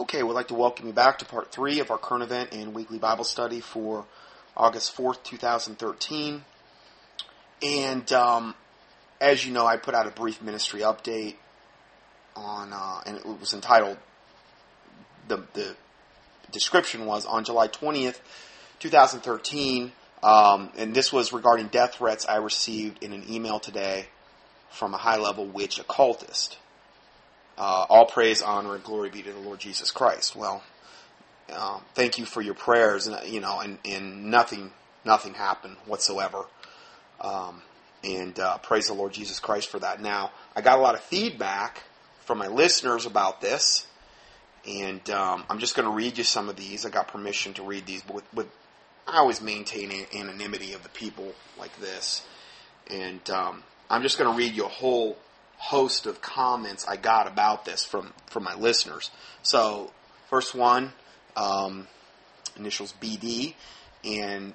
Okay, we'd like to welcome you back to part three of our current event and weekly Bible study for August 4th, 2013. And um, as you know, I put out a brief ministry update on, uh, and it was entitled, the, the description was on July 20th, 2013, um, and this was regarding death threats I received in an email today from a high level witch occultist. Uh, all praise, honor, and glory be to the Lord Jesus Christ. Well, uh, thank you for your prayers, and you know, and, and nothing, nothing happened whatsoever. Um, and uh, praise the Lord Jesus Christ for that. Now, I got a lot of feedback from my listeners about this, and um, I'm just going to read you some of these. I got permission to read these, but with, with I always maintain anonymity of the people like this, and um, I'm just going to read you a whole host of comments I got about this from from my listeners. So, first one, um, initials BD, and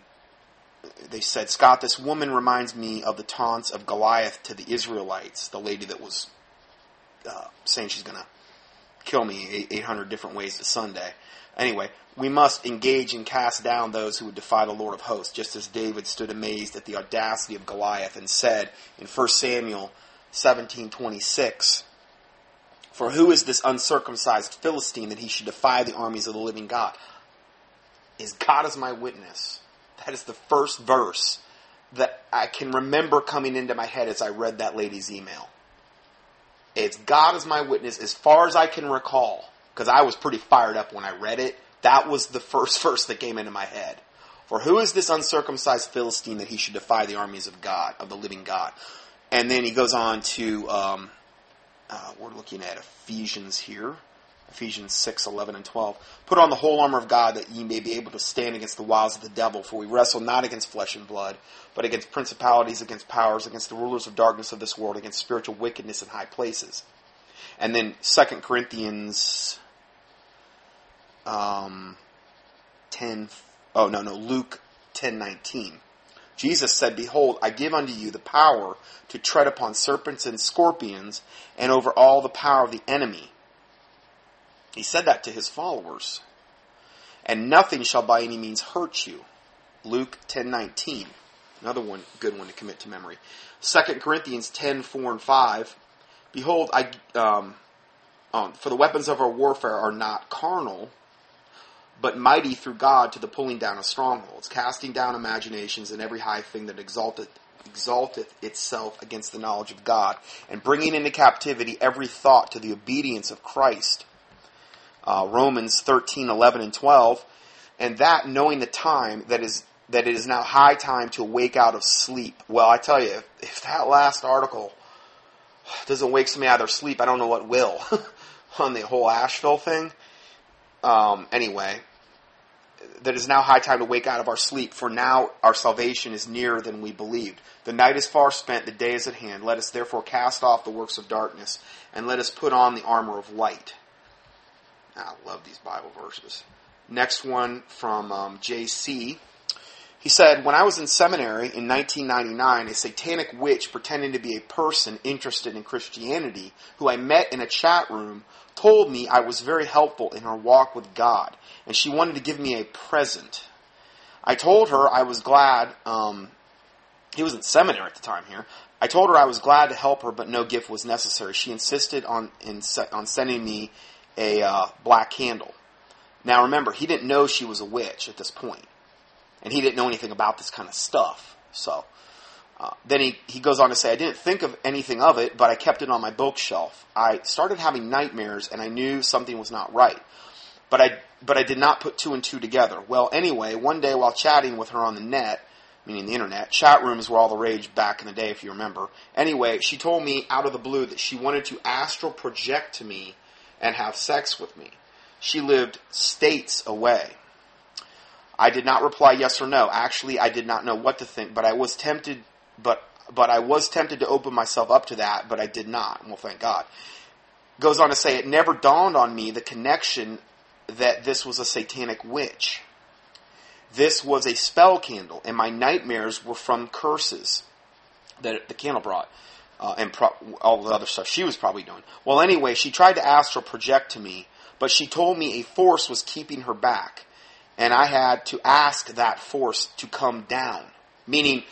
they said, Scott, this woman reminds me of the taunts of Goliath to the Israelites, the lady that was uh, saying she's going to kill me 800 different ways to Sunday. Anyway, we must engage and cast down those who would defy the Lord of hosts, just as David stood amazed at the audacity of Goliath and said in 1 Samuel 17:26, "For who is this uncircumcised Philistine that he should defy the armies of the living God?" Is God as my witness? That is the first verse that I can remember coming into my head as I read that lady's email. It's God as my witness as far as I can recall, because I was pretty fired up when I read it. That was the first verse that came into my head. For who is this uncircumcised Philistine that he should defy the armies of God, of the living God? And then he goes on to, um, uh, we're looking at Ephesians here. Ephesians 6, 11, and 12. Put on the whole armor of God that ye may be able to stand against the wiles of the devil, for we wrestle not against flesh and blood, but against principalities, against powers, against the rulers of darkness of this world, against spiritual wickedness in high places. And then 2 Corinthians um, 10, oh no, no, Luke 10, 19. Jesus said, Behold, I give unto you the power to tread upon serpents and scorpions and over all the power of the enemy. He said that to his followers. And nothing shall by any means hurt you. Luke 10:19. Another one good one to commit to memory. 2 Corinthians 10:4 and 5. Behold, I um, um, for the weapons of our warfare are not carnal, but mighty through God to the pulling down of strongholds, casting down imaginations and every high thing that exalteth, exalteth itself against the knowledge of God, and bringing into captivity every thought to the obedience of Christ. Uh, Romans 13, 11, and 12. And that knowing the time that is that it is now high time to awake out of sleep. Well, I tell you, if, if that last article doesn't wake somebody out of their sleep, I don't know what will. on the whole Asheville thing. Um, anyway, that is now high time to wake out of our sleep, for now our salvation is nearer than we believed. The night is far spent, the day is at hand. Let us therefore cast off the works of darkness, and let us put on the armor of light. I love these Bible verses. Next one from um, J.C. He said, When I was in seminary in 1999, a satanic witch pretending to be a person interested in Christianity, who I met in a chat room, told me I was very helpful in her walk with God, and she wanted to give me a present. I told her I was glad. Um, he was in seminary at the time here. I told her I was glad to help her, but no gift was necessary. She insisted on in, on sending me a uh, black candle. Now remember, he didn't know she was a witch at this point and he didn't know anything about this kind of stuff. So uh, then he, he goes on to say, I didn't think of anything of it, but I kept it on my bookshelf. I started having nightmares, and I knew something was not right. But I, but I did not put two and two together. Well, anyway, one day while chatting with her on the net, meaning the internet, chat rooms were all the rage back in the day, if you remember. Anyway, she told me out of the blue that she wanted to astral project to me and have sex with me. She lived states away. I did not reply yes or no. Actually, I did not know what to think, but I was tempted, but, but I was tempted to open myself up to that, but I did not. Well, thank God. Goes on to say, it never dawned on me the connection that this was a satanic witch. This was a spell candle, and my nightmares were from curses that the candle brought. Uh, and pro- all the other stuff she was probably doing. Well, anyway, she tried to astral project to me, but she told me a force was keeping her back, and I had to ask that force to come down. Meaning,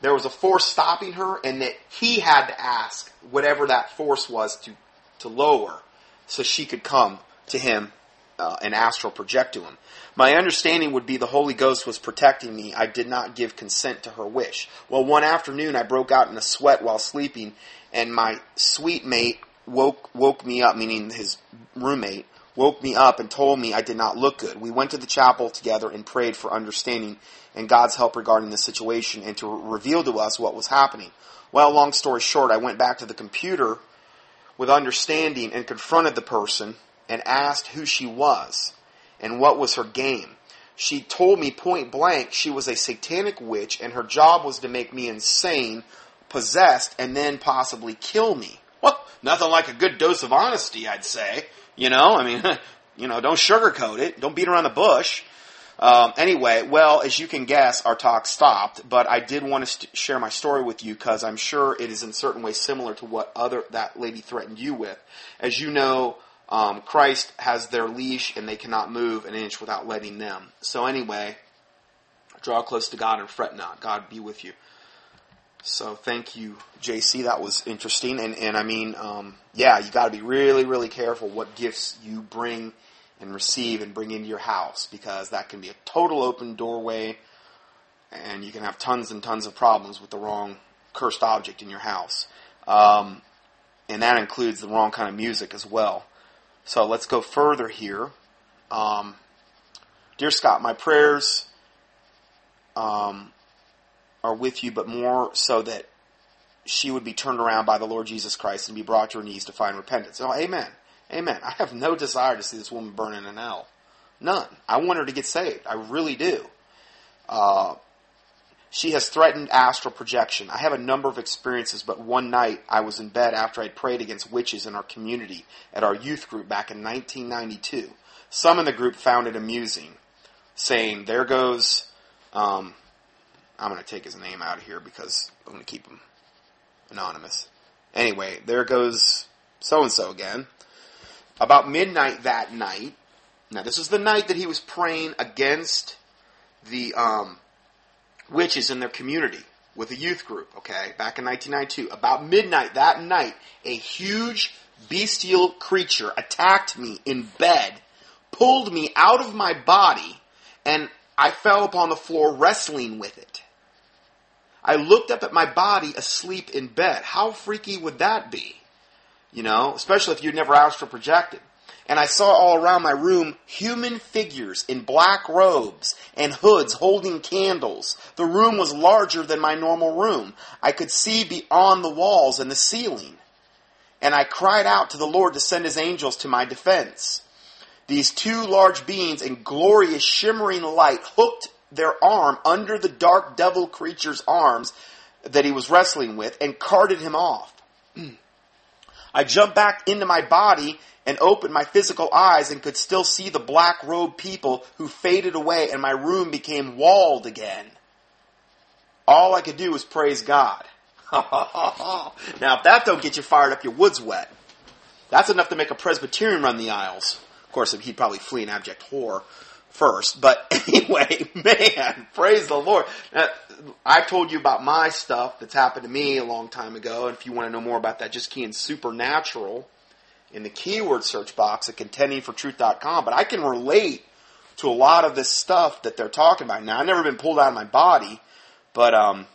there was a force stopping her, and that he had to ask whatever that force was to, to lower so she could come to him uh, and astral project to him. My understanding would be the Holy Ghost was protecting me. I did not give consent to her wish. Well, one afternoon I broke out in a sweat while sleeping, and my suite mate woke woke me up, meaning his roommate woke me up and told me I did not look good. We went to the chapel together and prayed for understanding and God's help regarding the situation and to reveal to us what was happening. Well, long story short, I went back to the computer with understanding and confronted the person and asked who she was and what was her game. She told me point blank she was a satanic witch and her job was to make me insane, possessed, and then possibly kill me. Well, nothing like a good dose of honesty, I'd say. You know, I mean, you know, don't sugarcoat it. Don't beat around the bush. Um, anyway, well, as you can guess, our talk stopped, but I did want to st- share my story with you because I'm sure it is in certain ways similar to what other that lady threatened you with. As you know, um, Christ has their leash and they cannot move an inch without letting them. So anyway, draw close to God and fret not. God be with you. So thank you, JC. That was interesting. And, and I mean, um, yeah, you got to be really, really careful what gifts you bring and receive and bring into your house because that can be a total open doorway and you can have tons and tons of problems with the wrong cursed object in your house. Um, and that includes the wrong kind of music as well. So let's go further here. Um, Dear Scott, my prayers um, are with you, but more so that she would be turned around by the Lord Jesus Christ and be brought to her knees to find repentance. Oh, amen. Amen. I have no desire to see this woman burn in an hell. None. I want her to get saved. I really do. Uh, she has threatened astral projection. I have a number of experiences, but one night I was in bed after I'd prayed against witches in our community at our youth group back in 1992. Some in the group found it amusing, saying, There goes, um, I'm going to take his name out of here because I'm going to keep him anonymous. Anyway, there goes so and so again. About midnight that night, now this is the night that he was praying against the um, witches in their community with a youth group, okay, back in 1992. About midnight that night, a huge bestial creature attacked me in bed, pulled me out of my body, and I fell upon the floor wrestling with it. I looked up at my body asleep in bed. How freaky would that be? You know, especially if you'd never astral projected and I saw all around my room human figures in black robes and hoods holding candles. The room was larger than my normal room. I could see beyond the walls and the ceiling. And I cried out to the Lord to send his angels to my defense. These two large beings in glorious shimmering light hooked their arm under the dark devil creature's arms that he was wrestling with and carted him off. I jumped back into my body and opened my physical eyes and could still see the black robed people who faded away and my room became walled again. All I could do was praise God. now, if that don't get you fired up, your wood's wet. That's enough to make a Presbyterian run the aisles. Of course, he'd probably flee in abject horror first. But anyway, man, praise the Lord. Now, I've told you about my stuff that's happened to me a long time ago. And if you want to know more about that, just key in supernatural in the keyword search box at contendingfortruth.com, but I can relate to a lot of this stuff that they're talking about. Now, I've never been pulled out of my body, but um,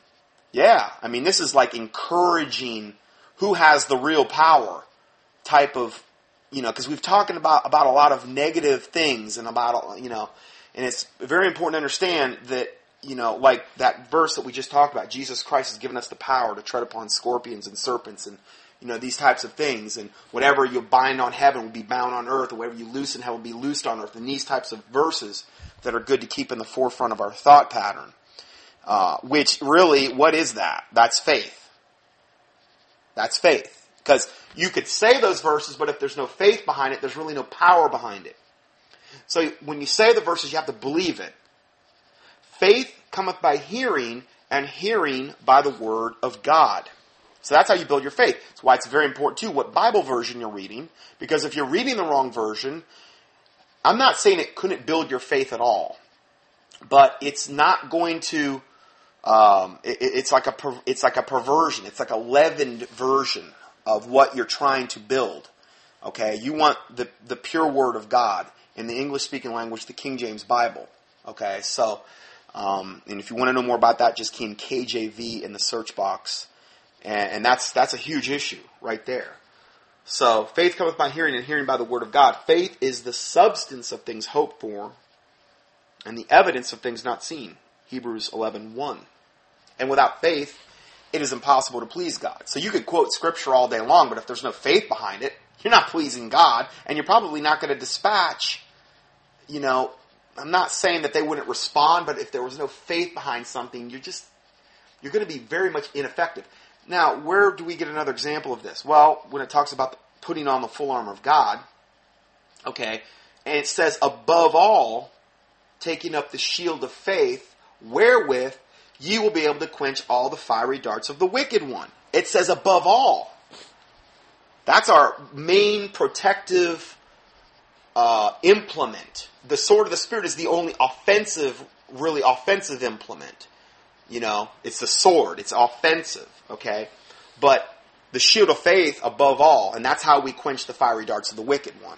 yeah, I mean, this is like encouraging who has the real power type of, you know, because we've talking about about a lot of negative things and about you know, and it's very important to understand that you know, like that verse that we just talked about, Jesus Christ has given us the power to tread upon scorpions and serpents and you know, these types of things. And whatever you bind on heaven will be bound on earth, or whatever you loose in heaven will be loosed on earth. And these types of verses that are good to keep in the forefront of our thought pattern. Uh, which really, what is that? That's faith. That's faith. Because you could say those verses, but if there's no faith behind it, there's really no power behind it. So when you say the verses, you have to believe it. Faith cometh by hearing, and hearing by the word of God. So that's how you build your faith. That's why it's very important too what Bible version you're reading, because if you're reading the wrong version, I'm not saying it couldn't build your faith at all, but it's not going to. Um, it, it's like a it's like a perversion. It's like a leavened version of what you're trying to build. Okay, you want the the pure word of God in the English speaking language, the King James Bible. Okay, so um, and if you want to know more about that, just key in KJV in the search box, and, and that's that's a huge issue right there. So faith cometh by hearing, and hearing by the word of God. Faith is the substance of things hoped for, and the evidence of things not seen. Hebrews 11.1. And without faith, it is impossible to please God. So you could quote scripture all day long, but if there's no faith behind it, you're not pleasing God, and you're probably not going to dispatch, you know, I'm not saying that they wouldn't respond, but if there was no faith behind something, you're just, you're going to be very much ineffective. Now, where do we get another example of this? Well, when it talks about putting on the full armor of God, okay, and it says, above all, taking up the shield of faith, wherewith you will be able to quench all the fiery darts of the wicked one. It says, above all. That's our main protective uh, implement. The sword of the Spirit is the only offensive, really offensive implement. You know, it's the sword. It's offensive, okay? But the shield of faith above all, and that's how we quench the fiery darts of the wicked one.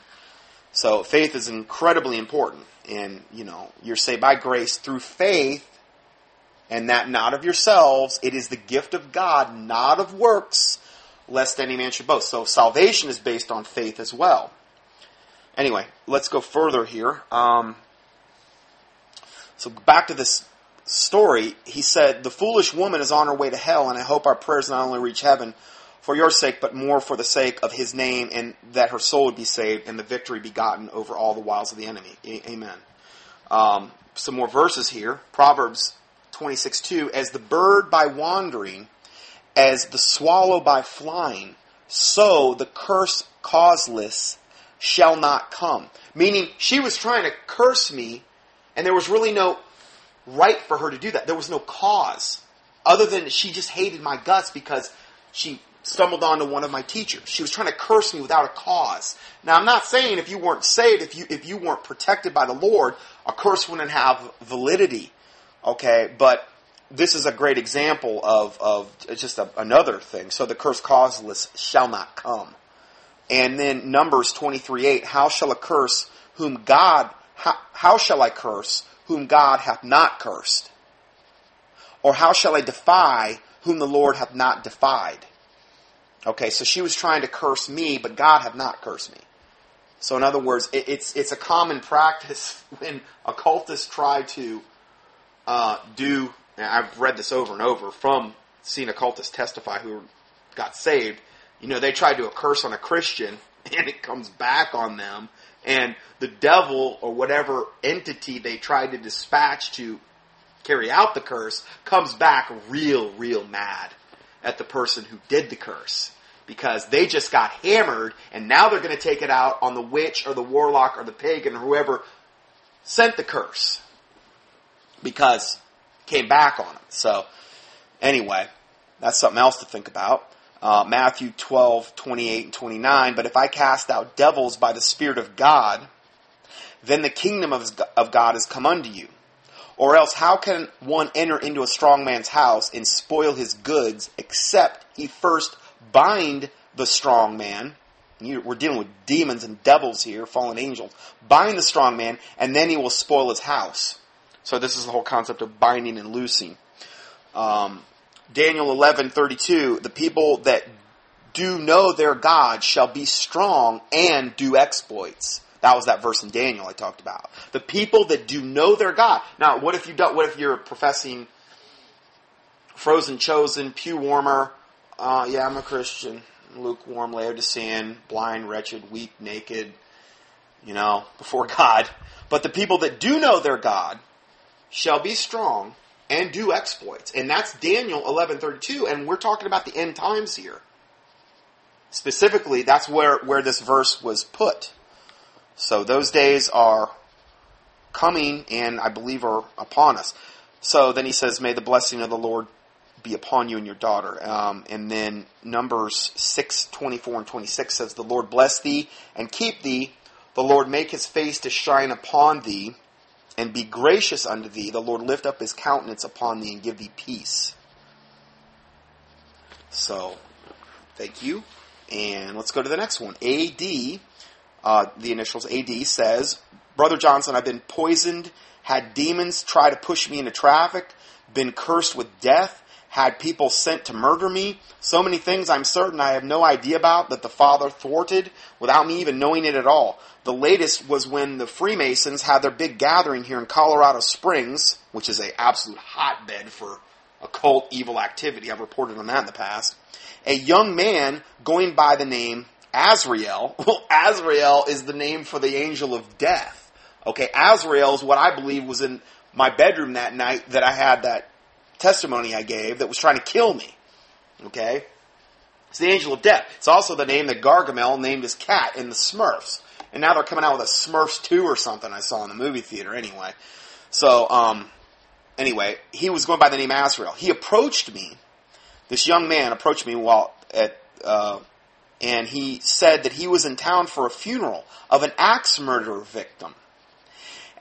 So faith is incredibly important. And, you know, you're saved by grace through faith, and that not of yourselves. It is the gift of God, not of works, lest any man should boast. So salvation is based on faith as well. Anyway, let's go further here. Um, so back to this story, he said, The foolish woman is on her way to hell, and I hope our prayers not only reach heaven for your sake, but more for the sake of his name, and that her soul would be saved, and the victory be gotten over all the wiles of the enemy. A- amen. Um, some more verses here. Proverbs 26 2. As the bird by wandering, as the swallow by flying, so the curse causeless shall not come. Meaning, she was trying to curse me, and there was really no right for her to do that. There was no cause other than she just hated my guts because she stumbled onto one of my teachers. She was trying to curse me without a cause. Now, I'm not saying if you weren't saved, if you if you weren't protected by the Lord, a curse wouldn't have validity. Okay, but this is a great example of of just a, another thing. So the curse causeless shall not come. And then Numbers 23 8, how shall a curse whom God, how, how shall I curse whom God hath not cursed? Or how shall I defy whom the Lord hath not defied? Okay, so she was trying to curse me, but God hath not cursed me. So in other words, it, it's it's a common practice when occultists try to uh, do. I've read this over and over from seeing occultists testify who got saved. You know, they tried to curse on a Christian, and it comes back on them, and the devil or whatever entity they tried to dispatch to carry out the curse comes back real, real mad at the person who did the curse because they just got hammered and now they're going to take it out on the witch or the warlock or the pagan or whoever sent the curse because came back on him. So anyway, that's something else to think about. Uh, Matthew 12, 28 and 29. But if I cast out devils by the Spirit of God, then the kingdom of, of God has come unto you. Or else, how can one enter into a strong man's house and spoil his goods except he first bind the strong man? We're dealing with demons and devils here, fallen angels. Bind the strong man, and then he will spoil his house. So this is the whole concept of binding and loosing. Um, Daniel 11:32, the people that do know their God shall be strong and do exploits. That was that verse in Daniel I talked about. The people that do know their God. Now, what if you don't, what if you're professing frozen chosen, pew warmer, uh, yeah, I'm a Christian, lukewarm, Laodicean, blind, wretched, weak, naked, you know, before God. But the people that do know their God shall be strong and do exploits. And that's Daniel 11:32 and we're talking about the end times here. Specifically, that's where where this verse was put. So those days are coming and I believe are upon us. So then he says, May the blessing of the Lord be upon you and your daughter. Um, and then Numbers 6, 24 and 26 says, The Lord bless thee and keep thee. The Lord make his face to shine upon thee and be gracious unto thee. The Lord lift up his countenance upon thee and give thee peace. So, thank you. And let's go to the next one. AD, uh, the initials AD says, Brother Johnson, I've been poisoned, had demons try to push me into traffic, been cursed with death, had people sent to murder me. So many things I'm certain I have no idea about that the Father thwarted without me even knowing it at all. The latest was when the Freemasons had their big gathering here in Colorado Springs, which is an absolute hotbed for occult evil activity. I've reported on that in the past. A young man going by the name Azrael. Well, Azrael is the name for the angel of death. Okay, Azrael is what I believe was in my bedroom that night that I had that testimony I gave that was trying to kill me. Okay? It's the angel of death. It's also the name that Gargamel named his cat in the Smurfs. And now they're coming out with a Smurfs 2 or something I saw in the movie theater anyway. So, um, anyway, he was going by the name Azrael. He approached me, this young man approached me while at, uh, and he said that he was in town for a funeral of an axe murder victim.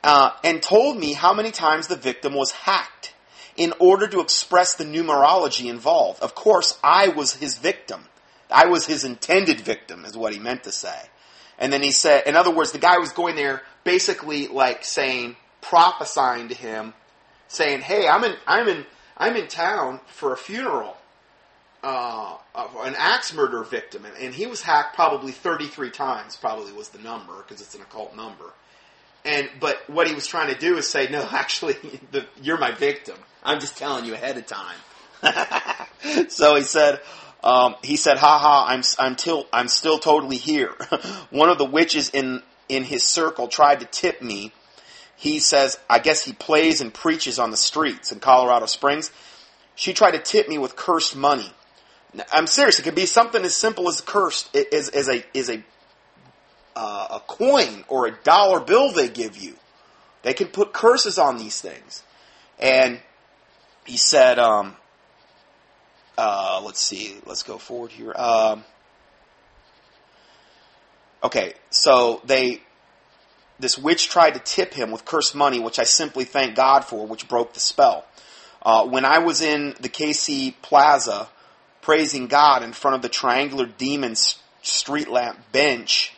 Uh, and told me how many times the victim was hacked in order to express the numerology involved. Of course, I was his victim. I was his intended victim, is what he meant to say. And then he said, in other words, the guy was going there basically like saying, prophesying to him, saying, "Hey, I'm in, I'm in, I'm in town for a funeral, uh, an axe murder victim, and, and he was hacked probably 33 times. Probably was the number because it's an occult number." And but what he was trying to do is say, no, actually, the, you're my victim. I'm just telling you ahead of time. so he said, um, he said, "Ha ha, I'm I'm till I'm still totally here." One of the witches in in his circle tried to tip me. He says, "I guess he plays and preaches on the streets in Colorado Springs." She tried to tip me with cursed money. I'm serious. It could be something as simple as cursed is a is a uh, a coin or a dollar bill they give you. They can put curses on these things. And he said, um, uh, let's see, let's go forward here. Um, okay, so they, this witch tried to tip him with cursed money, which I simply thank God for, which broke the spell. Uh, when I was in the KC Plaza praising God in front of the triangular demon street lamp bench,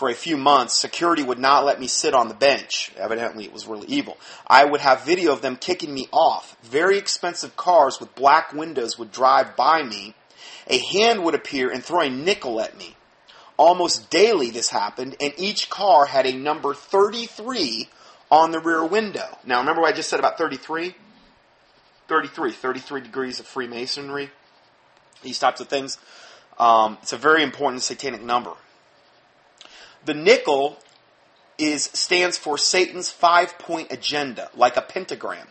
for a few months, security would not let me sit on the bench. Evidently, it was really evil. I would have video of them kicking me off. Very expensive cars with black windows would drive by me. A hand would appear and throw a nickel at me. Almost daily this happened, and each car had a number 33 on the rear window. Now, remember what I just said about 33? 33, 33 degrees of Freemasonry, these types of things. Um, it's a very important satanic number. The nickel is stands for Satan's five point agenda, like a pentagram.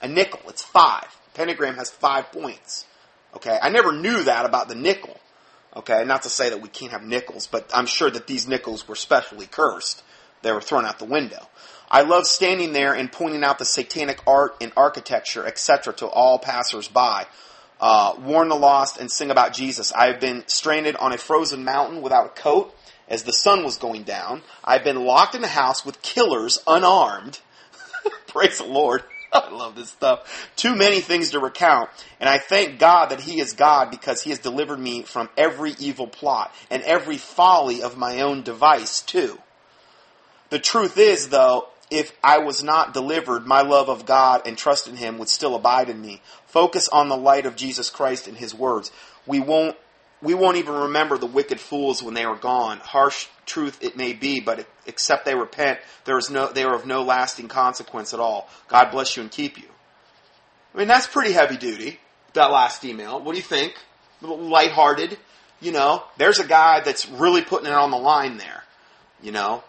A nickel, it's five. A pentagram has five points. Okay, I never knew that about the nickel. Okay, not to say that we can't have nickels, but I'm sure that these nickels were specially cursed. They were thrown out the window. I love standing there and pointing out the satanic art and architecture, etc., to all passers-by. Uh, warn the lost and sing about Jesus. I have been stranded on a frozen mountain without a coat as the sun was going down. I've been locked in the house with killers unarmed. Praise the Lord. I love this stuff. Too many things to recount. And I thank God that He is God because He has delivered me from every evil plot and every folly of my own device, too. The truth is, though, if I was not delivered, my love of God and trust in Him would still abide in me. Focus on the light of Jesus Christ and His words. We won't we won't even remember the wicked fools when they are gone. Harsh truth it may be, but except they repent, there is no, they are of no lasting consequence at all. God bless you and keep you. I mean, that's pretty heavy duty, that last email. What do you think? Lighthearted, you know? There's a guy that's really putting it on the line there, you know?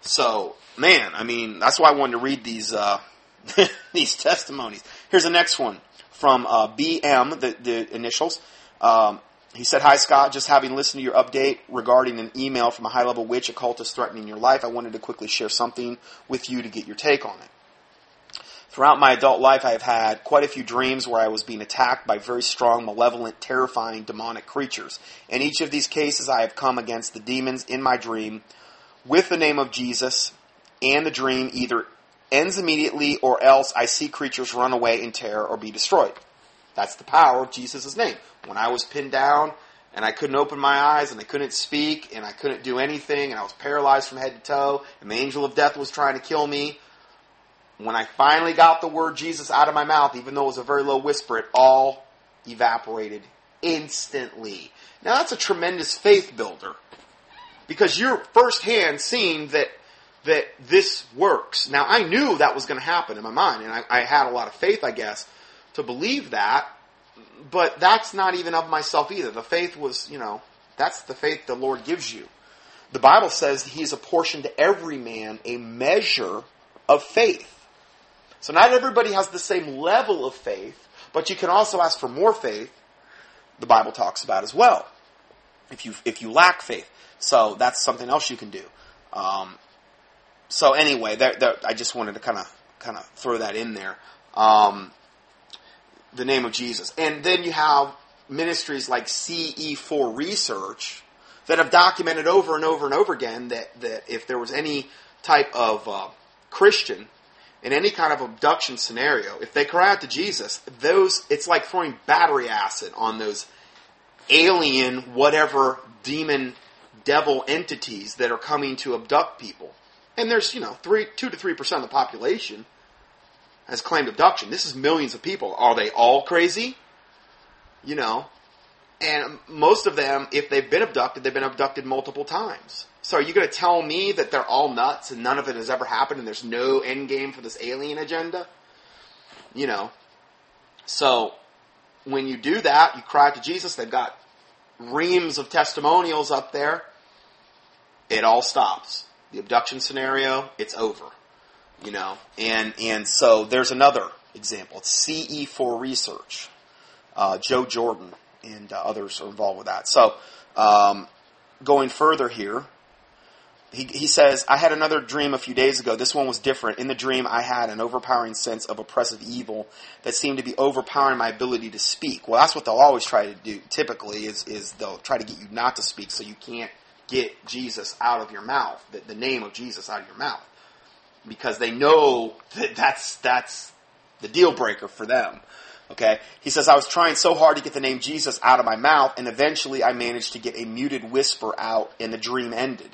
So, man, I mean, that's why I wanted to read these, uh, these testimonies. Here's the next one from, uh, BM, the, the initials. Um, he said, Hi, Scott. Just having listened to your update regarding an email from a high level witch occultist threatening your life, I wanted to quickly share something with you to get your take on it. Throughout my adult life, I have had quite a few dreams where I was being attacked by very strong, malevolent, terrifying, demonic creatures. In each of these cases, I have come against the demons in my dream with the name of Jesus, and the dream either ends immediately or else I see creatures run away in terror or be destroyed. That's the power of Jesus' name. When I was pinned down and I couldn't open my eyes and I couldn't speak and I couldn't do anything and I was paralyzed from head to toe and the angel of death was trying to kill me, when I finally got the word Jesus out of my mouth, even though it was a very low whisper, it all evaporated instantly. Now that's a tremendous faith builder because you're firsthand seeing that that this works. Now I knew that was going to happen in my mind, and I, I had a lot of faith, I guess, to believe that. But that's not even of myself either. The faith was, you know, that's the faith the Lord gives you. The Bible says He's apportioned to every man a measure of faith. So not everybody has the same level of faith, but you can also ask for more faith. The Bible talks about as well. If you if you lack faith, so that's something else you can do. Um, so anyway, there, there, I just wanted to kind of kind of throw that in there. Um, the name of Jesus, and then you have ministries like CE4 Research that have documented over and over and over again that that if there was any type of uh, Christian in any kind of abduction scenario, if they cry out to Jesus, those it's like throwing battery acid on those alien, whatever demon, devil entities that are coming to abduct people. And there's, you know, three, two to three percent of the population has claimed abduction. This is millions of people. Are they all crazy? You know, and most of them, if they've been abducted, they've been abducted multiple times. So are you going to tell me that they're all nuts and none of it has ever happened and there's no end game for this alien agenda? You know. So when you do that, you cry to Jesus, they've got reams of testimonials up there. It all stops. The abduction scenario, it's over. You know. And and so there's another example. It's CE4 research. Uh, Joe Jordan and uh, others are involved with that. So um, going further here, he, he says, I had another dream a few days ago. This one was different. In the dream, I had an overpowering sense of oppressive evil that seemed to be overpowering my ability to speak. Well, that's what they'll always try to do, typically, is, is they'll try to get you not to speak so you can't get Jesus out of your mouth, the, the name of Jesus out of your mouth. Because they know that that's, that's the deal breaker for them. Okay? He says, I was trying so hard to get the name Jesus out of my mouth, and eventually I managed to get a muted whisper out, and the dream ended.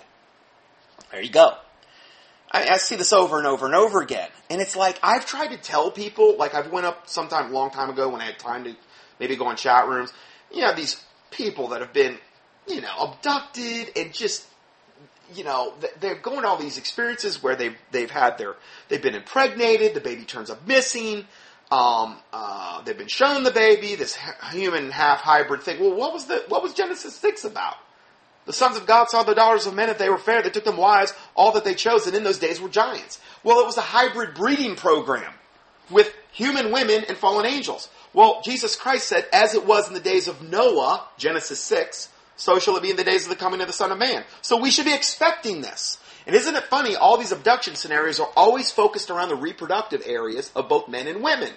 There you go. I, I, see this over and over and over again. And it's like, I've tried to tell people, like I've went up sometime a long time ago when I had time to maybe go in chat rooms. You have these people that have been, you know, abducted and just, you know, they're going all these experiences where they've, they've had their, they've been impregnated, the baby turns up missing, um, uh, they've been shown the baby, this human half hybrid thing. Well, what was the, what was Genesis 6 about? The sons of God saw the daughters of men if they were fair. They took them wives. All that they chose, and in those days were giants. Well, it was a hybrid breeding program with human women and fallen angels. Well, Jesus Christ said, as it was in the days of Noah, Genesis 6, so shall it be in the days of the coming of the Son of Man. So we should be expecting this. And isn't it funny? All these abduction scenarios are always focused around the reproductive areas of both men and women.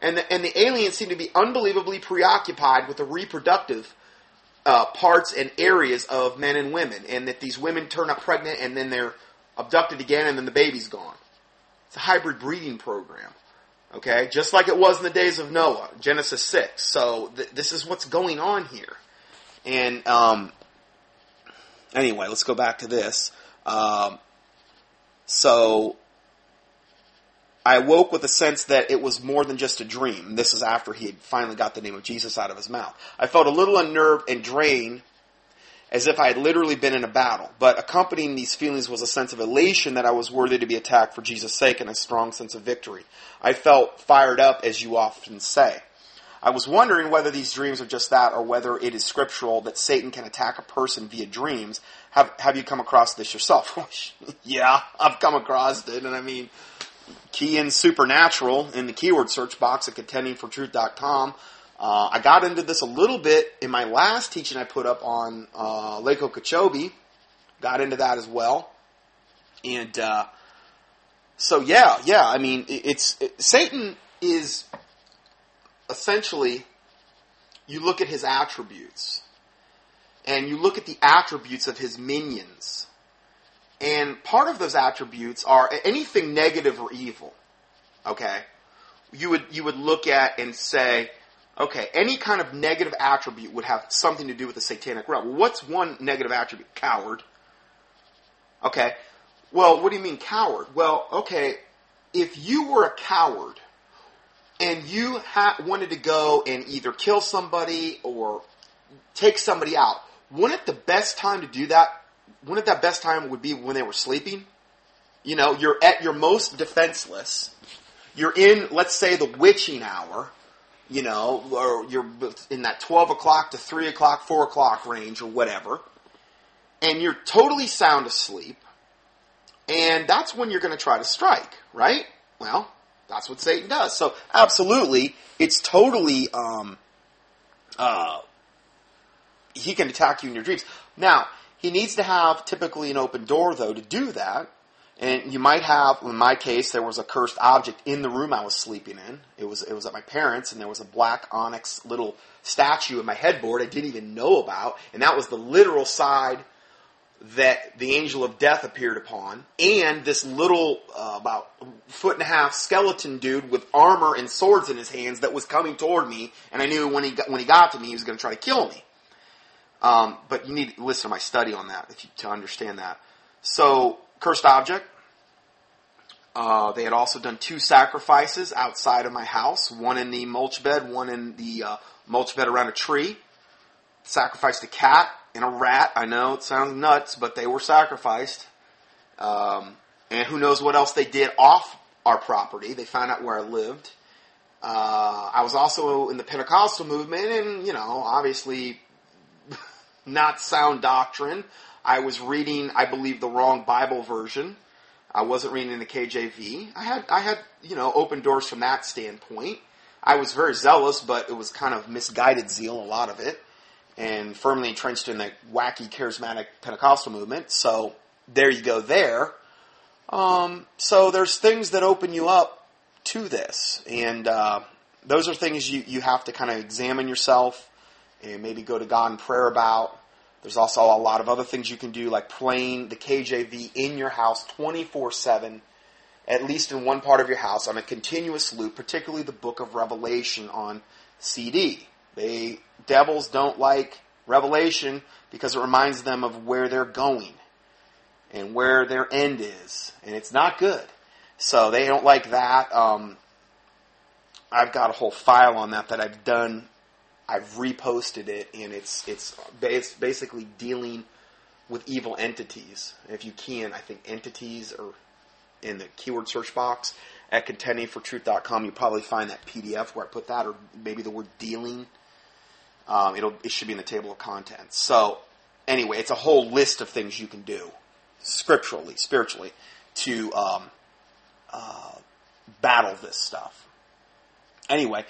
And the, and the aliens seem to be unbelievably preoccupied with the reproductive uh, parts and areas of men and women, and that these women turn up pregnant and then they're abducted again and then the baby's gone. It's a hybrid breeding program. Okay? Just like it was in the days of Noah, Genesis 6. So th- this is what's going on here. And, um, anyway, let's go back to this. Um, so I awoke with a sense that it was more than just a dream. This is after he had finally got the name of Jesus out of his mouth. I felt a little unnerved and drained as if I had literally been in a battle. But accompanying these feelings was a sense of elation that I was worthy to be attacked for Jesus' sake and a strong sense of victory. I felt fired up, as you often say. I was wondering whether these dreams are just that or whether it is scriptural that Satan can attack a person via dreams. Have, have you come across this yourself? yeah, I've come across it. And I mean, key in supernatural in the keyword search box at contendingfortruth.com. Uh, I got into this a little bit in my last teaching I put up on uh, Lake Okeechobee. Got into that as well. And uh, So yeah, yeah. I mean, it, it's it, Satan is essentially you look at his attributes and you look at the attributes of his minions. And part of those attributes are anything negative or evil. Okay? You would you would look at and say, okay, any kind of negative attribute would have something to do with the satanic realm. What's one negative attribute? Coward. Okay. Well, what do you mean coward? Well, okay, if you were a coward and you ha- wanted to go and either kill somebody or take somebody out, wouldn't the best time to do that, wouldn't that best time would be when they were sleeping? You know, you're at your most defenseless. You're in, let's say, the witching hour, you know, or you're in that 12 o'clock to 3 o'clock, 4 o'clock range or whatever, and you're totally sound asleep and that's when you're going to try to strike, right? Well, that's what Satan does. So, absolutely, it's totally, um, uh, he can attack you in your dreams. Now, he needs to have typically an open door, though, to do that. And you might have, in my case, there was a cursed object in the room I was sleeping in. It was, it was at my parents, and there was a black onyx little statue in my headboard I didn't even know about, and that was the literal side that the angel of death appeared upon, and this little, uh, about foot and a half skeleton dude with armor and swords in his hands that was coming toward me, and I knew when he got, when he got to me, he was going to try to kill me. Um, but you need to listen to my study on that if you, to understand that. So, cursed object. Uh, they had also done two sacrifices outside of my house, one in the mulch bed, one in the uh, mulch bed around a tree. Sacrificed a cat and a rat. I know it sounds nuts, but they were sacrificed. Um, and who knows what else they did off our property. They found out where I lived. Uh, I was also in the Pentecostal movement, and, you know, obviously not sound doctrine. I was reading, I believe, the wrong Bible version. I wasn't reading the KJV. I had, I had, you know, open doors from that standpoint. I was very zealous, but it was kind of misguided zeal, a lot of it and firmly entrenched in the wacky charismatic Pentecostal movement. So there you go there. Um, so there's things that open you up to this, and uh, those are things you, you have to kind of examine yourself and maybe go to God in prayer about. There's also a lot of other things you can do, like playing the KJV in your house 24 7, at least in one part of your house, on a continuous loop, particularly the book of Revelation on CD. They devils don't like Revelation because it reminds them of where they're going and where their end is, and it's not good. So they don't like that. Um, I've got a whole file on that that I've done. I've reposted it, and it's it's it's basically dealing with evil entities. If you can, I think entities are in the keyword search box at contendingfortruth.com, You'll probably find that PDF where I put that, or maybe the word dealing um, it'll it should be in the table of contents. So anyway, it's a whole list of things you can do scripturally, spiritually, to um, uh, battle this stuff. Anyway,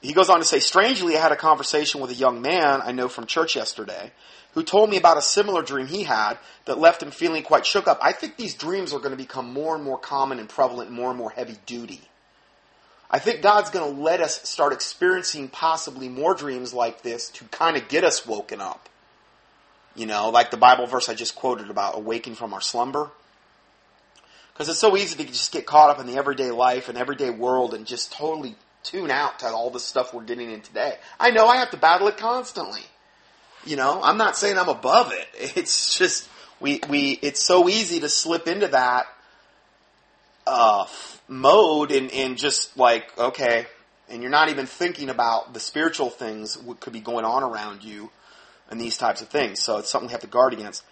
he goes on to say, strangely, I had a conversation with a young man I know from church yesterday who told me about a similar dream he had that left him feeling quite shook up. I think these dreams are going to become more and more common and prevalent, more and more heavy duty. I think God's going to let us start experiencing possibly more dreams like this to kind of get us woken up. You know, like the Bible verse I just quoted about awaking from our slumber. Because it's so easy to just get caught up in the everyday life and everyday world and just totally tune out to all the stuff we're getting in today. I know I have to battle it constantly. You know, I'm not saying I'm above it. It's just we we it's so easy to slip into that uh, mode and, and just like, okay, and you're not even thinking about the spiritual things what could be going on around you and these types of things. So it's something we have to guard against.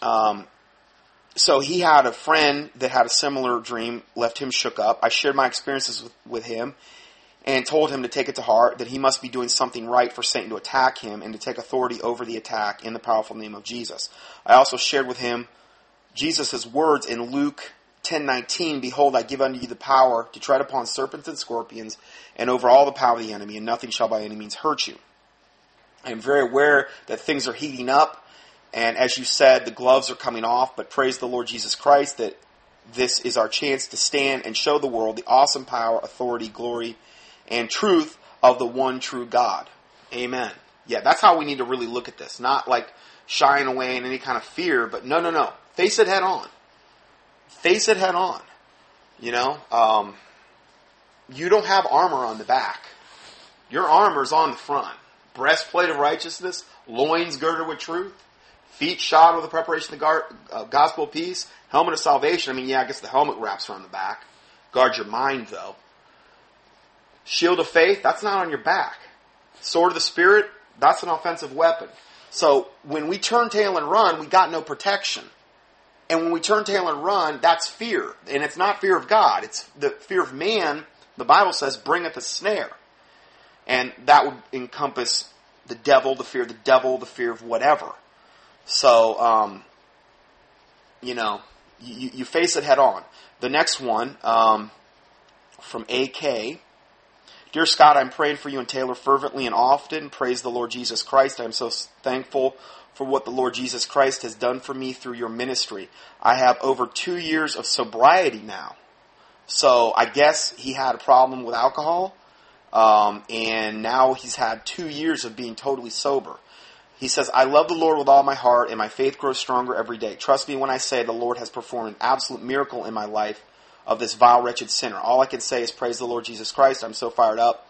Um, so he had a friend that had a similar dream, left him shook up. I shared my experiences with, with him and told him to take it to heart that he must be doing something right for Satan to attack him and to take authority over the attack in the powerful name of Jesus. I also shared with him Jesus' words in Luke 10:19 Behold I give unto you the power to tread upon serpents and scorpions and over all the power of the enemy and nothing shall by any means hurt you. I am very aware that things are heating up and as you said the gloves are coming off but praise the Lord Jesus Christ that this is our chance to stand and show the world the awesome power, authority, glory, and truth of the one true God. Amen. Yeah, that's how we need to really look at this. Not like shying away in any kind of fear, but no, no, no. Face it head on. Face it head on. You know, um, you don't have armor on the back. Your armor is on the front. Breastplate of righteousness, loins girded with truth, feet shod with the preparation of the gar- uh, gospel peace, helmet of salvation. I mean, yeah, I guess the helmet wraps around the back. Guard your mind, though. Shield of faith, that's not on your back. Sword of the Spirit, that's an offensive weapon. So when we turn tail and run, we got no protection. And when we turn tail and run, that's fear. And it's not fear of God. It's the fear of man, the Bible says, bringeth a snare. And that would encompass the devil, the fear of the devil, the fear of whatever. So, um, you know, you, you, face it head on. The next one, um, from AK, Dear Scott, I'm praying for you and Taylor fervently and often. Praise the Lord Jesus Christ. I'm so thankful for what the Lord Jesus Christ has done for me through your ministry. I have over two years of sobriety now. So I guess he had a problem with alcohol, um, and now he's had two years of being totally sober. He says, I love the Lord with all my heart, and my faith grows stronger every day. Trust me when I say the Lord has performed an absolute miracle in my life of this vile, wretched sinner. All I can say is praise the Lord Jesus Christ. I'm so fired up.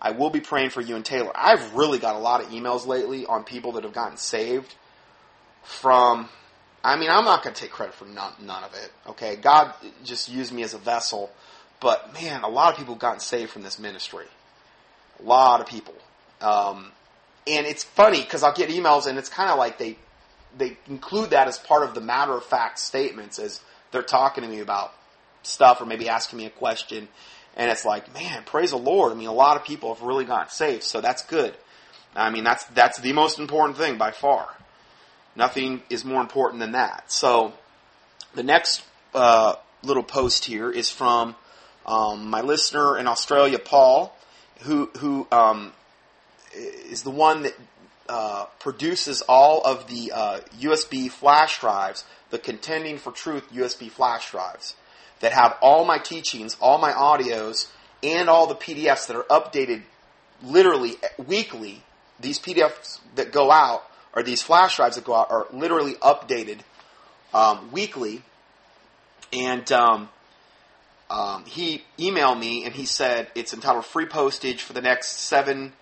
I will be praying for you and Taylor. I've really got a lot of emails lately on people that have gotten saved from. I mean, I'm not going to take credit for none, none of it. Okay, God just used me as a vessel, but man, a lot of people have gotten saved from this ministry. A lot of people, um, and it's funny because I'll get emails and it's kind of like they they include that as part of the matter of fact statements as they're talking to me about stuff or maybe asking me a question. And it's like, man, praise the Lord. I mean, a lot of people have really gotten saved, so that's good. I mean, that's, that's the most important thing by far. Nothing is more important than that. So, the next uh, little post here is from um, my listener in Australia, Paul, who who um, is the one that uh, produces all of the uh, USB flash drives, the Contending for Truth USB flash drives that have all my teachings, all my audios, and all the PDFs that are updated literally weekly. These PDFs that go out, or these flash drives that go out, are literally updated um, weekly. And um, um, he emailed me and he said it's entitled Free Postage for the next seven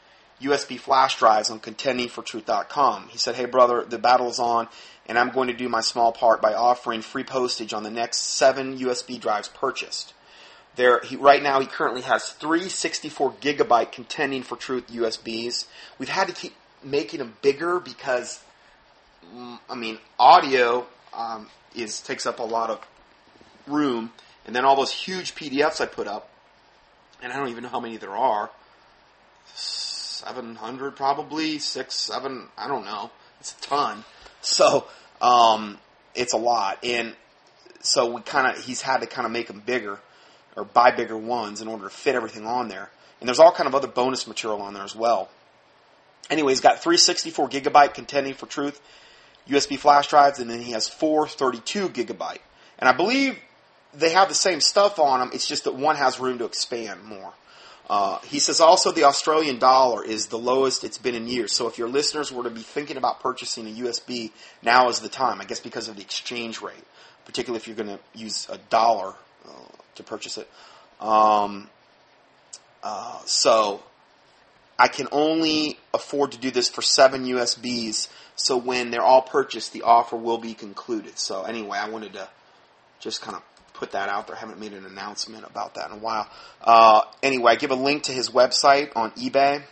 USB flash drives on contendingfortruth.com. He said, Hey, brother, the battle is on and I'm going to do my small part by offering free postage on the next seven USB drives purchased. There, he, right now, he currently has three 64 gigabyte contending for truth USBs. We've had to keep making them bigger because, mm, I mean, audio um, is takes up a lot of room, and then all those huge PDFs I put up, and I don't even know how many there are. 700 probably, six, seven, I don't know. It's a ton. So um, it's a lot, and so we kind of he's had to kind of make them bigger or buy bigger ones in order to fit everything on there. And there's all kind of other bonus material on there as well. Anyway, he's got 364 gigabyte contending for truth USB flash drives, and then he has four 32 gigabyte. And I believe they have the same stuff on them. It's just that one has room to expand more. Uh, he says also the Australian dollar is the lowest it's been in years. So if your listeners were to be thinking about purchasing a USB, now is the time. I guess because of the exchange rate, particularly if you're going to use a dollar uh, to purchase it. Um, uh, so I can only afford to do this for seven USBs. So when they're all purchased, the offer will be concluded. So anyway, I wanted to just kind of put that out there. I haven't made an announcement about that in a while. Uh, anyway, I give a link to his website on eBay,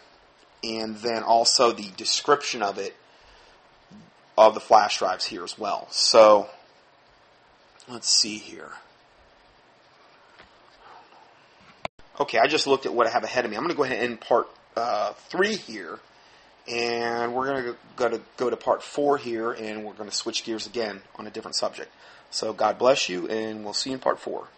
and then also the description of it of the flash drives here as well. So let's see here. Okay, I just looked at what I have ahead of me. I'm going to go ahead and end part uh, three here, and we're going to go to go to part four here, and we're going to switch gears again on a different subject. So God bless you, and we'll see you in part four.